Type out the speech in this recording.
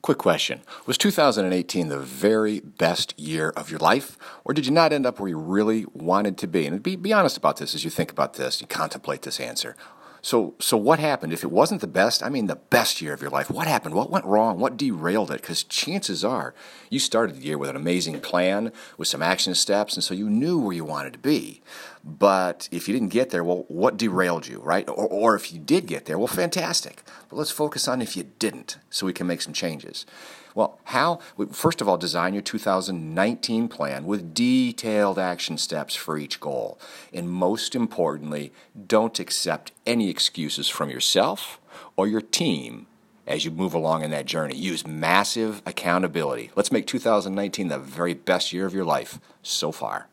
Quick question Was 2018 the very best year of your life, or did you not end up where you really wanted to be? And be, be honest about this as you think about this, you contemplate this answer. So, so what happened? If it wasn't the best, I mean the best year of your life, what happened? What went wrong? What derailed it? Because chances are you started the year with an amazing plan, with some action steps, and so you knew where you wanted to be. But if you didn't get there, well, what derailed you, right? Or, or if you did get there, well, fantastic. But let's focus on if you didn't so we can make some changes. Well, how? First of all, design your 2019 plan with detailed action steps for each goal. And most importantly, don't accept any excuses from yourself or your team as you move along in that journey. Use massive accountability. Let's make 2019 the very best year of your life so far.